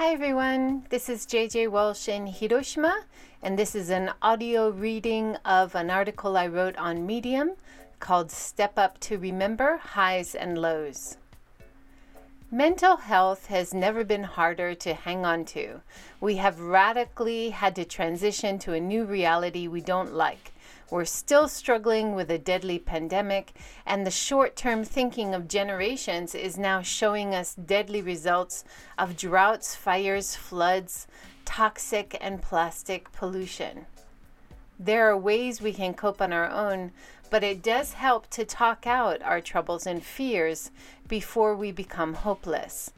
Hi everyone, this is JJ Walsh in Hiroshima, and this is an audio reading of an article I wrote on Medium called Step Up to Remember Highs and Lows. Mental health has never been harder to hang on to. We have radically had to transition to a new reality we don't like we're still struggling with a deadly pandemic, and the short term thinking of generations is now showing us deadly results of droughts, fires, floods, toxic and plastic pollution. There are ways we can cope on our own, but it does help to talk out our troubles and fears before we become hopeless.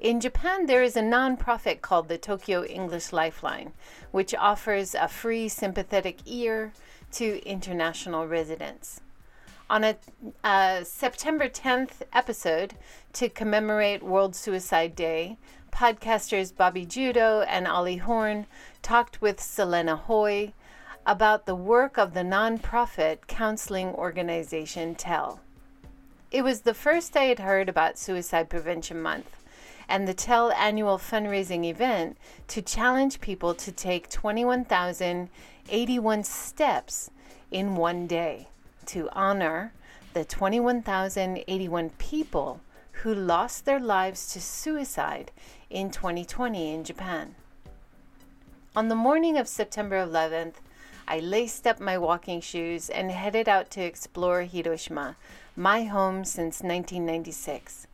In Japan, there is a nonprofit called the Tokyo English Lifeline, which offers a free sympathetic ear to international residents. On a, a September 10th episode to commemorate World Suicide Day, podcasters Bobby Judo and Ollie Horn talked with Selena Hoy about the work of the nonprofit counseling organization TEL. It was the first I had heard about Suicide Prevention Month and the TEL annual fundraising event to challenge people to take 21,081 steps in one day to honor the 21,081 people who lost their lives to suicide in 2020 in Japan. On the morning of September 11th, I laced up my walking shoes and headed out to explore Hiroshima, my home since 1996.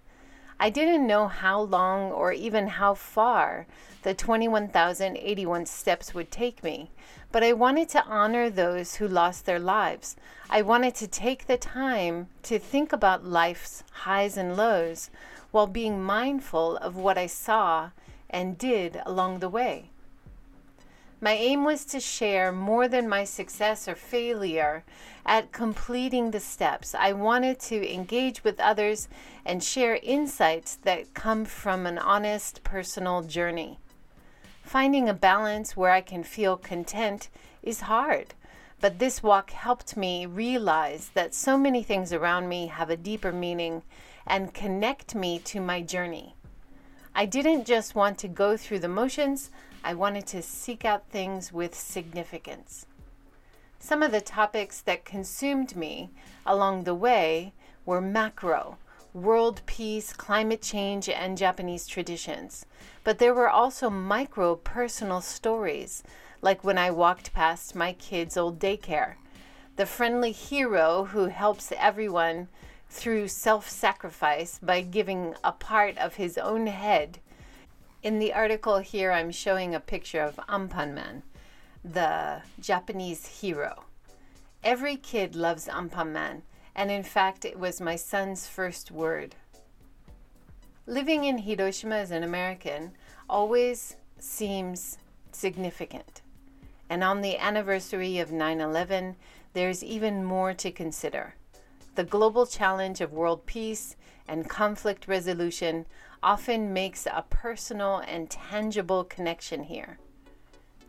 I didn't know how long or even how far the 21,081 steps would take me, but I wanted to honor those who lost their lives. I wanted to take the time to think about life's highs and lows while being mindful of what I saw and did along the way. My aim was to share more than my success or failure at completing the steps. I wanted to engage with others and share insights that come from an honest personal journey. Finding a balance where I can feel content is hard, but this walk helped me realize that so many things around me have a deeper meaning and connect me to my journey. I didn't just want to go through the motions, I wanted to seek out things with significance. Some of the topics that consumed me along the way were macro, world peace, climate change, and Japanese traditions. But there were also micro personal stories, like when I walked past my kids' old daycare. The friendly hero who helps everyone through self sacrifice by giving a part of his own head in the article here, I'm showing a picture of Anpanman, the Japanese hero. Every kid loves Anpanman, and in fact, it was my son's first word. Living in Hiroshima as an American always seems significant. And on the anniversary of 9 11, there's even more to consider. The global challenge of world peace and conflict resolution often makes a personal and tangible connection here.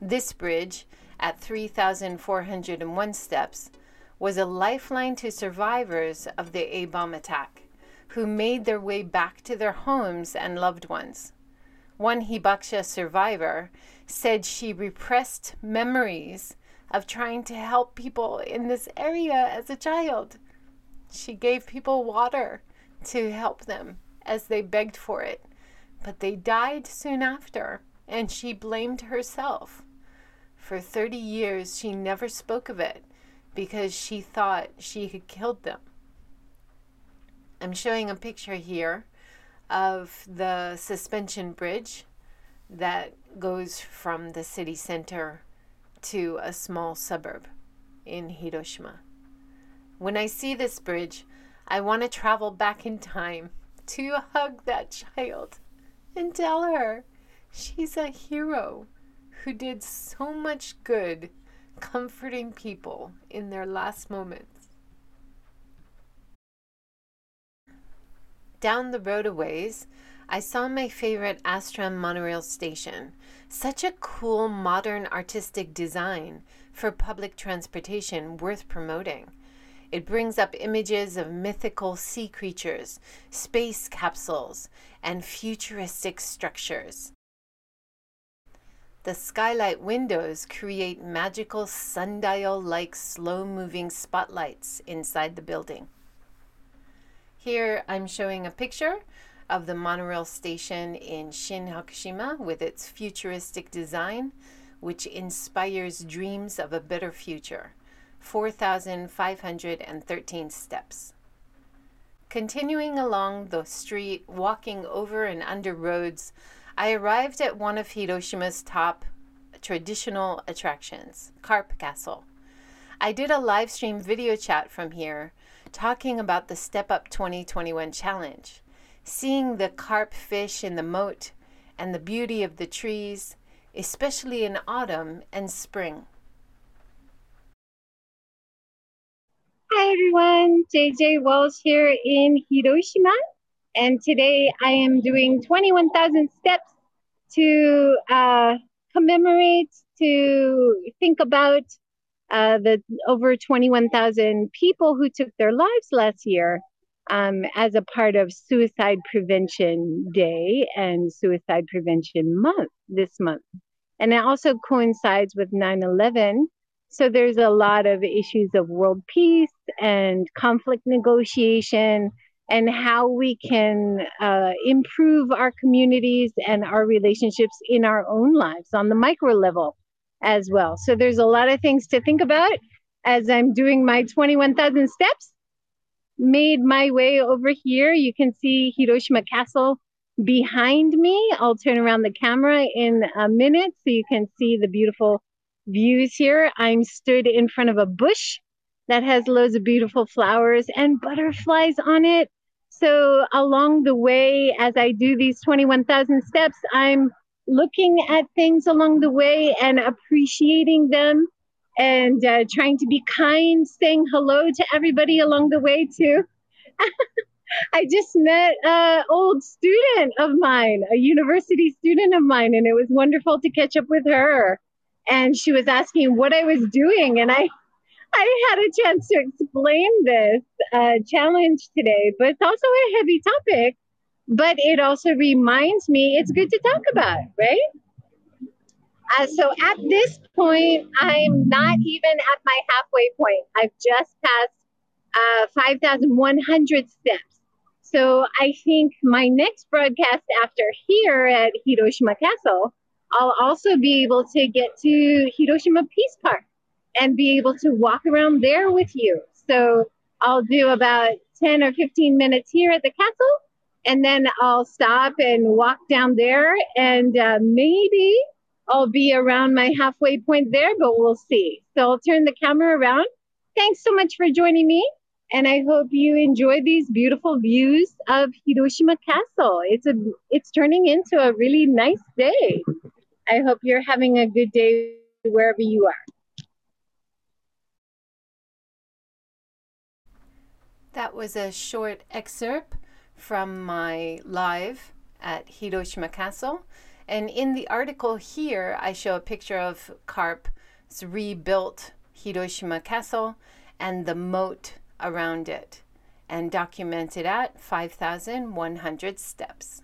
This bridge, at 3,401 steps, was a lifeline to survivors of the A bomb attack who made their way back to their homes and loved ones. One Hibakusha survivor said she repressed memories of trying to help people in this area as a child. She gave people water to help them as they begged for it, but they died soon after, and she blamed herself. For 30 years, she never spoke of it because she thought she had killed them. I'm showing a picture here of the suspension bridge that goes from the city center to a small suburb in Hiroshima. When I see this bridge, I want to travel back in time to hug that child and tell her she's a hero who did so much good comforting people in their last moments. Down the road a ways, I saw my favorite Astram monorail station. Such a cool, modern, artistic design for public transportation worth promoting. It brings up images of mythical sea creatures, space capsules, and futuristic structures. The skylight windows create magical sundial like slow moving spotlights inside the building. Here I'm showing a picture of the monorail station in Shin Hakushima with its futuristic design, which inspires dreams of a better future. 4,513 steps. Continuing along the street, walking over and under roads, I arrived at one of Hiroshima's top traditional attractions, Carp Castle. I did a live stream video chat from here talking about the Step Up 2021 challenge, seeing the carp fish in the moat and the beauty of the trees, especially in autumn and spring. Hi everyone, JJ Walsh here in Hiroshima, and today I am doing 21,000 steps to uh, commemorate, to think about uh, the over 21,000 people who took their lives last year um, as a part of Suicide Prevention Day and Suicide Prevention Month this month. And it also coincides with 9 11 so there's a lot of issues of world peace and conflict negotiation and how we can uh, improve our communities and our relationships in our own lives on the micro level as well. So there's a lot of things to think about as I'm doing my 21,000 steps. Made my way over here. You can see Hiroshima Castle behind me. I'll turn around the camera in a minute so you can see the beautiful views here. I'm stood in front of a bush that has loads of beautiful flowers and butterflies on it. So along the way, as I do these 21,000 steps, I'm looking at things along the way and appreciating them and uh, trying to be kind, saying hello to everybody along the way too. I just met an old student of mine, a university student of mine, and it was wonderful to catch up with her and she was asking what I was doing, and I I had a chance to explain this uh, challenge today, but it's also a heavy topic. But it also reminds me it's good to talk about, right? Uh, so at this point, I'm not even at my halfway point. I've just passed uh, 5,100 steps. So I think my next broadcast after here at Hiroshima Castle I'll also be able to get to Hiroshima Peace Park and be able to walk around there with you. So I'll do about 10 or 15 minutes here at the castle, and then I'll stop and walk down there, and uh, maybe I'll be around my halfway point there, but we'll see. So I'll turn the camera around. Thanks so much for joining me. And I hope you enjoy these beautiful views of Hiroshima Castle. It's a it's turning into a really nice day. I hope you're having a good day wherever you are. That was a short excerpt from my live at Hiroshima Castle. And in the article here, I show a picture of Carp's rebuilt Hiroshima Castle and the moat around it, and documented at 5,100 steps.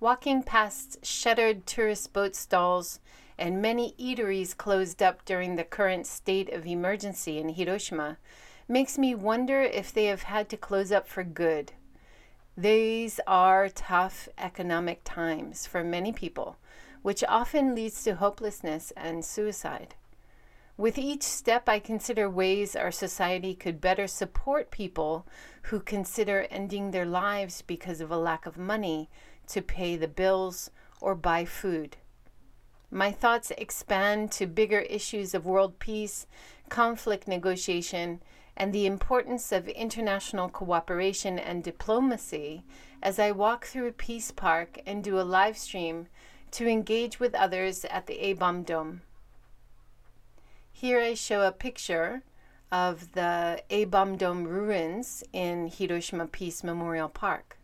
Walking past shuttered tourist boat stalls and many eateries closed up during the current state of emergency in Hiroshima makes me wonder if they have had to close up for good. These are tough economic times for many people, which often leads to hopelessness and suicide. With each step, I consider ways our society could better support people who consider ending their lives because of a lack of money to pay the bills or buy food. My thoughts expand to bigger issues of world peace, conflict negotiation, and the importance of international cooperation and diplomacy as I walk through peace park and do a live stream to engage with others at the A-Bomb Dome. Here I show a picture of the A-Bomb Dome ruins in Hiroshima Peace Memorial Park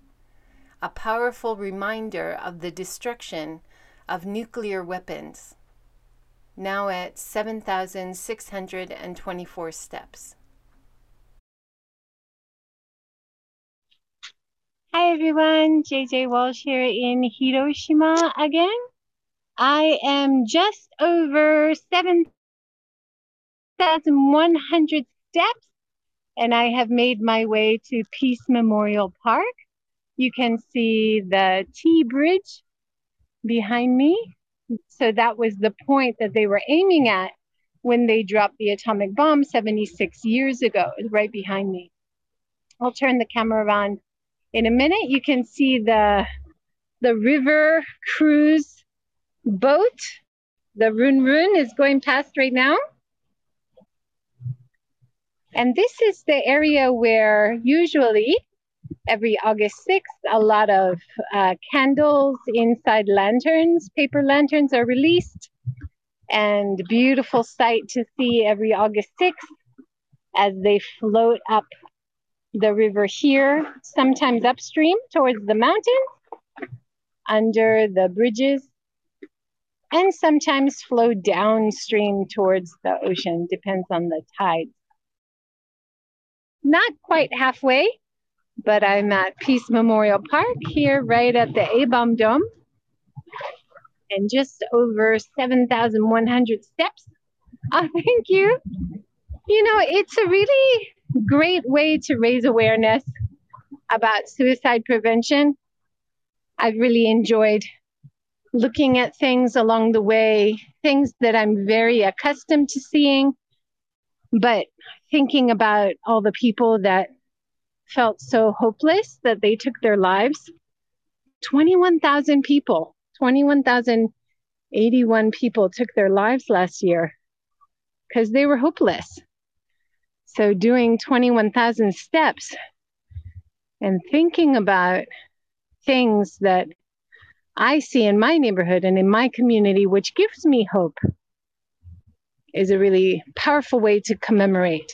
a powerful reminder of the destruction of nuclear weapons, now at 7,624 steps. Hi everyone, JJ Walsh here in Hiroshima again. I am just over 7,100 steps and I have made my way to Peace Memorial Park. You can see the T Bridge behind me. So that was the point that they were aiming at when they dropped the atomic bomb 76 years ago, right behind me. I'll turn the camera around in a minute. You can see the the river cruise boat. The Run Run is going past right now. And this is the area where usually every August 6th, a lot of uh, candles inside lanterns, paper lanterns are released. And beautiful sight to see every August 6th as they float up the river here, sometimes upstream towards the mountains, under the bridges, and sometimes flow downstream towards the ocean, depends on the tides. Not quite halfway, but I'm at Peace Memorial Park here, right at the A Bomb Dome, and just over 7,100 steps. Oh, thank you. You know, it's a really great way to raise awareness about suicide prevention. I've really enjoyed looking at things along the way, things that I'm very accustomed to seeing, but thinking about all the people that felt so hopeless that they took their lives. 21,000 people, 21,081 people took their lives last year because they were hopeless. So, doing 21,000 steps and thinking about things that I see in my neighborhood and in my community, which gives me hope, is a really powerful way to commemorate.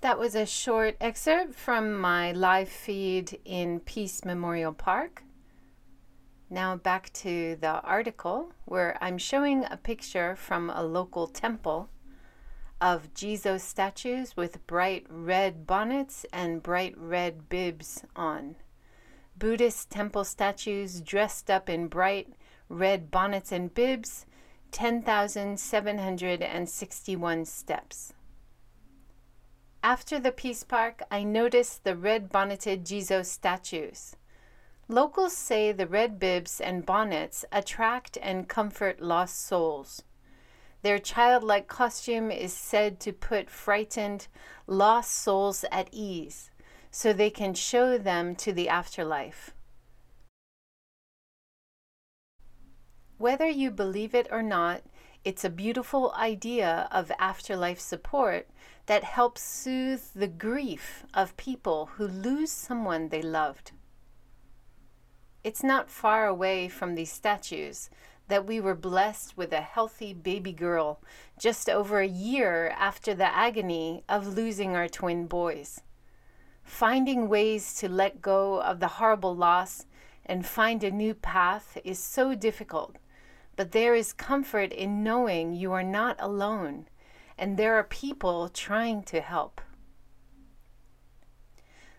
That was a short excerpt from my live feed in Peace Memorial Park. Now back to the article where I'm showing a picture from a local temple of Jizo statues with bright red bonnets and bright red bibs on. Buddhist temple statues dressed up in bright red bonnets and bibs, 10,761 steps. After the Peace Park, I noticed the red bonneted Jizo statues. Locals say the red bibs and bonnets attract and comfort lost souls. Their childlike costume is said to put frightened, lost souls at ease so they can show them to the afterlife. Whether you believe it or not, it's a beautiful idea of afterlife support that helps soothe the grief of people who lose someone they loved. It's not far away from these statues that we were blessed with a healthy baby girl just over a year after the agony of losing our twin boys. Finding ways to let go of the horrible loss and find a new path is so difficult, but there is comfort in knowing you are not alone and there are people trying to help.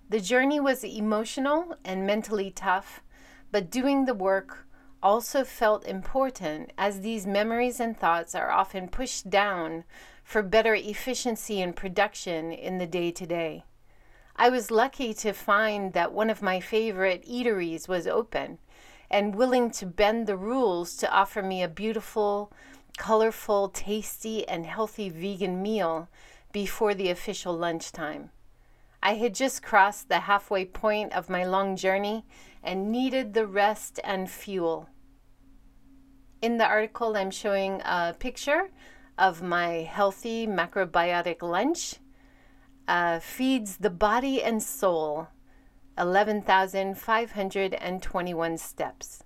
The journey was emotional and mentally tough, but doing the work also felt important as these memories and thoughts are often pushed down for better efficiency and production in the day to day. I was lucky to find that one of my favorite eateries was open and willing to bend the rules to offer me a beautiful, colorful, tasty, and healthy vegan meal before the official lunchtime. I had just crossed the halfway point of my long journey and needed the rest and fuel. In the article, I'm showing a picture of my healthy macrobiotic lunch. Uh, feeds the body and soul 11,521 steps.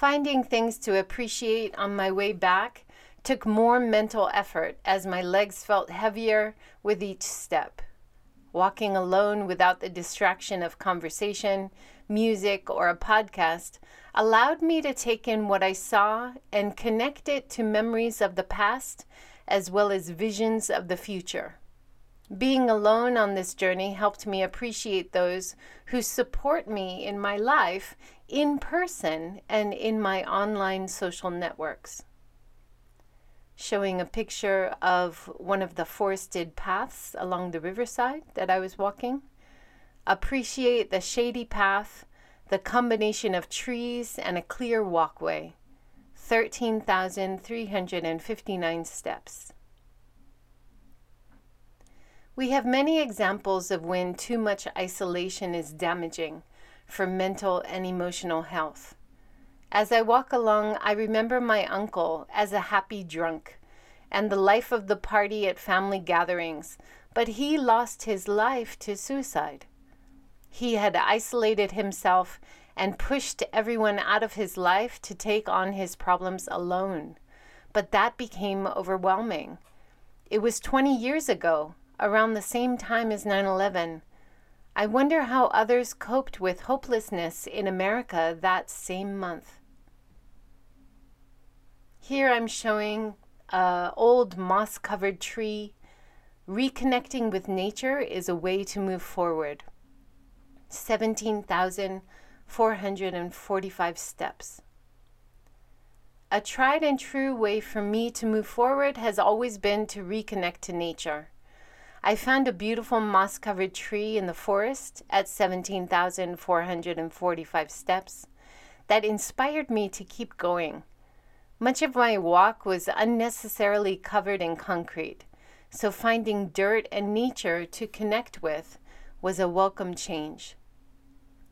Finding things to appreciate on my way back took more mental effort as my legs felt heavier with each step. Walking alone without the distraction of conversation, music, or a podcast allowed me to take in what I saw and connect it to memories of the past as well as visions of the future. Being alone on this journey helped me appreciate those who support me in my life in person and in my online social networks. Showing a picture of one of the forested paths along the riverside that I was walking. Appreciate the shady path, the combination of trees and a clear walkway. 13,359 steps. We have many examples of when too much isolation is damaging for mental and emotional health. As I walk along, I remember my uncle as a happy drunk and the life of the party at family gatherings, but he lost his life to suicide. He had isolated himself and pushed everyone out of his life to take on his problems alone. But that became overwhelming. It was 20 years ago, around the same time as 9 11. I wonder how others coped with hopelessness in America that same month. Here I'm showing an old moss covered tree. Reconnecting with nature is a way to move forward. 17,445 steps. A tried and true way for me to move forward has always been to reconnect to nature. I found a beautiful moss covered tree in the forest at 17,445 steps that inspired me to keep going. Much of my walk was unnecessarily covered in concrete, so finding dirt and nature to connect with was a welcome change.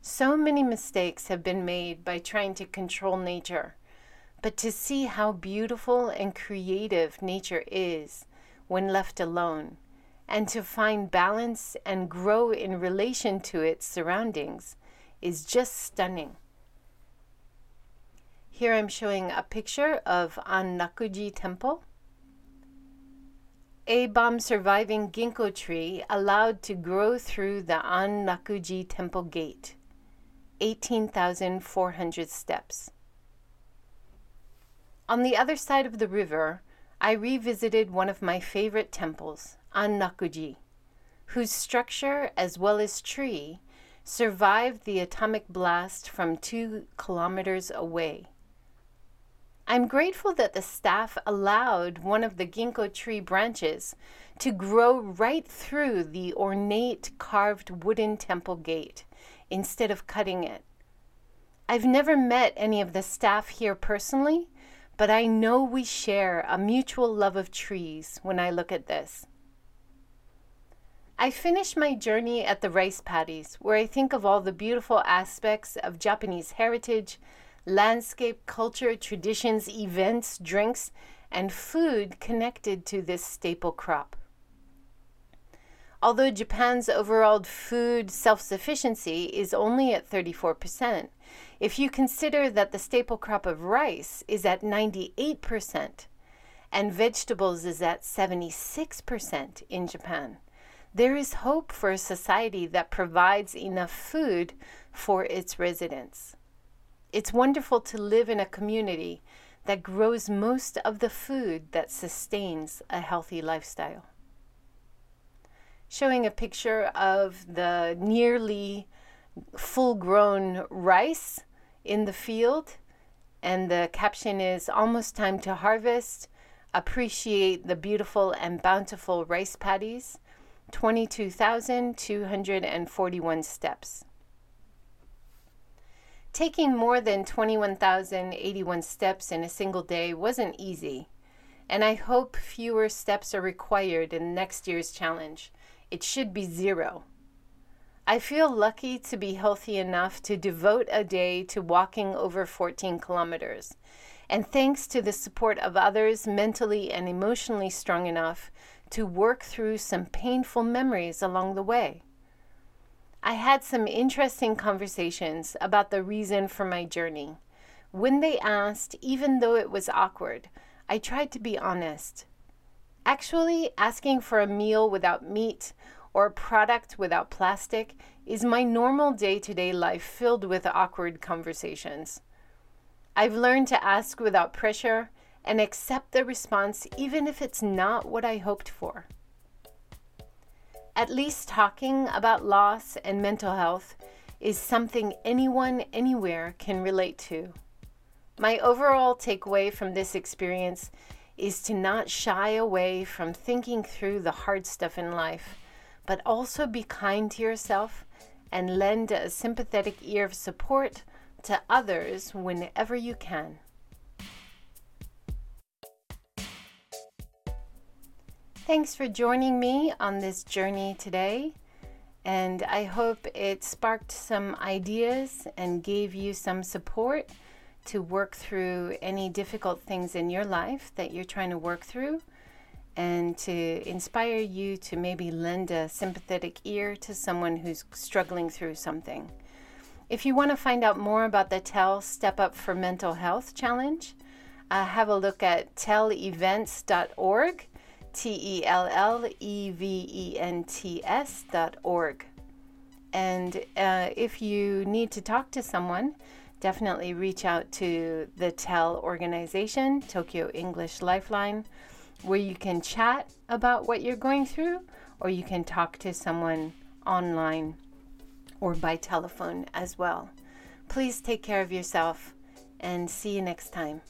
So many mistakes have been made by trying to control nature, but to see how beautiful and creative nature is when left alone and to find balance and grow in relation to its surroundings is just stunning. Here I'm showing a picture of Annakuji Temple. A bomb surviving ginkgo tree allowed to grow through the Annakuji Temple gate, 18,400 steps. On the other side of the river, I revisited one of my favorite temples, Annakuji, whose structure as well as tree survived the atomic blast from two kilometers away. I'm grateful that the staff allowed one of the ginkgo tree branches to grow right through the ornate carved wooden temple gate instead of cutting it. I've never met any of the staff here personally, but I know we share a mutual love of trees when I look at this. I finish my journey at the rice paddies, where I think of all the beautiful aspects of Japanese heritage, landscape, culture, traditions, events, drinks, and food connected to this staple crop. Although Japan's overall food self sufficiency is only at 34%, if you consider that the staple crop of rice is at 98% and vegetables is at 76% in Japan, there is hope for a society that provides enough food for its residents. It's wonderful to live in a community that grows most of the food that sustains a healthy lifestyle. Showing a picture of the nearly full grown rice in the field, and the caption is Almost time to harvest. Appreciate the beautiful and bountiful rice paddies 22,241 steps. Taking more than 21,081 steps in a single day wasn't easy, and I hope fewer steps are required in next year's challenge. It should be zero. I feel lucky to be healthy enough to devote a day to walking over 14 kilometers. And thanks to the support of others mentally and emotionally strong enough to work through some painful memories along the way. I had some interesting conversations about the reason for my journey. When they asked, even though it was awkward, I tried to be honest. Actually, asking for a meal without meat or a product without plastic is my normal day to day life filled with awkward conversations. I've learned to ask without pressure and accept the response even if it's not what I hoped for. At least talking about loss and mental health is something anyone, anywhere can relate to. My overall takeaway from this experience is to not shy away from thinking through the hard stuff in life, but also be kind to yourself and lend a sympathetic ear of support to others whenever you can. Thanks for joining me on this journey today, and I hope it sparked some ideas and gave you some support to work through any difficult things in your life that you're trying to work through and to inspire you to maybe lend a sympathetic ear to someone who's struggling through something. If you want to find out more about the TEL Step Up for Mental Health Challenge, uh, have a look at tellevents.org T E L L E V E N T S dot org. And uh, if you need to talk to someone, definitely reach out to the TEL organization, Tokyo English Lifeline, where you can chat about what you're going through, or you can talk to someone online or by telephone as well. Please take care of yourself and see you next time.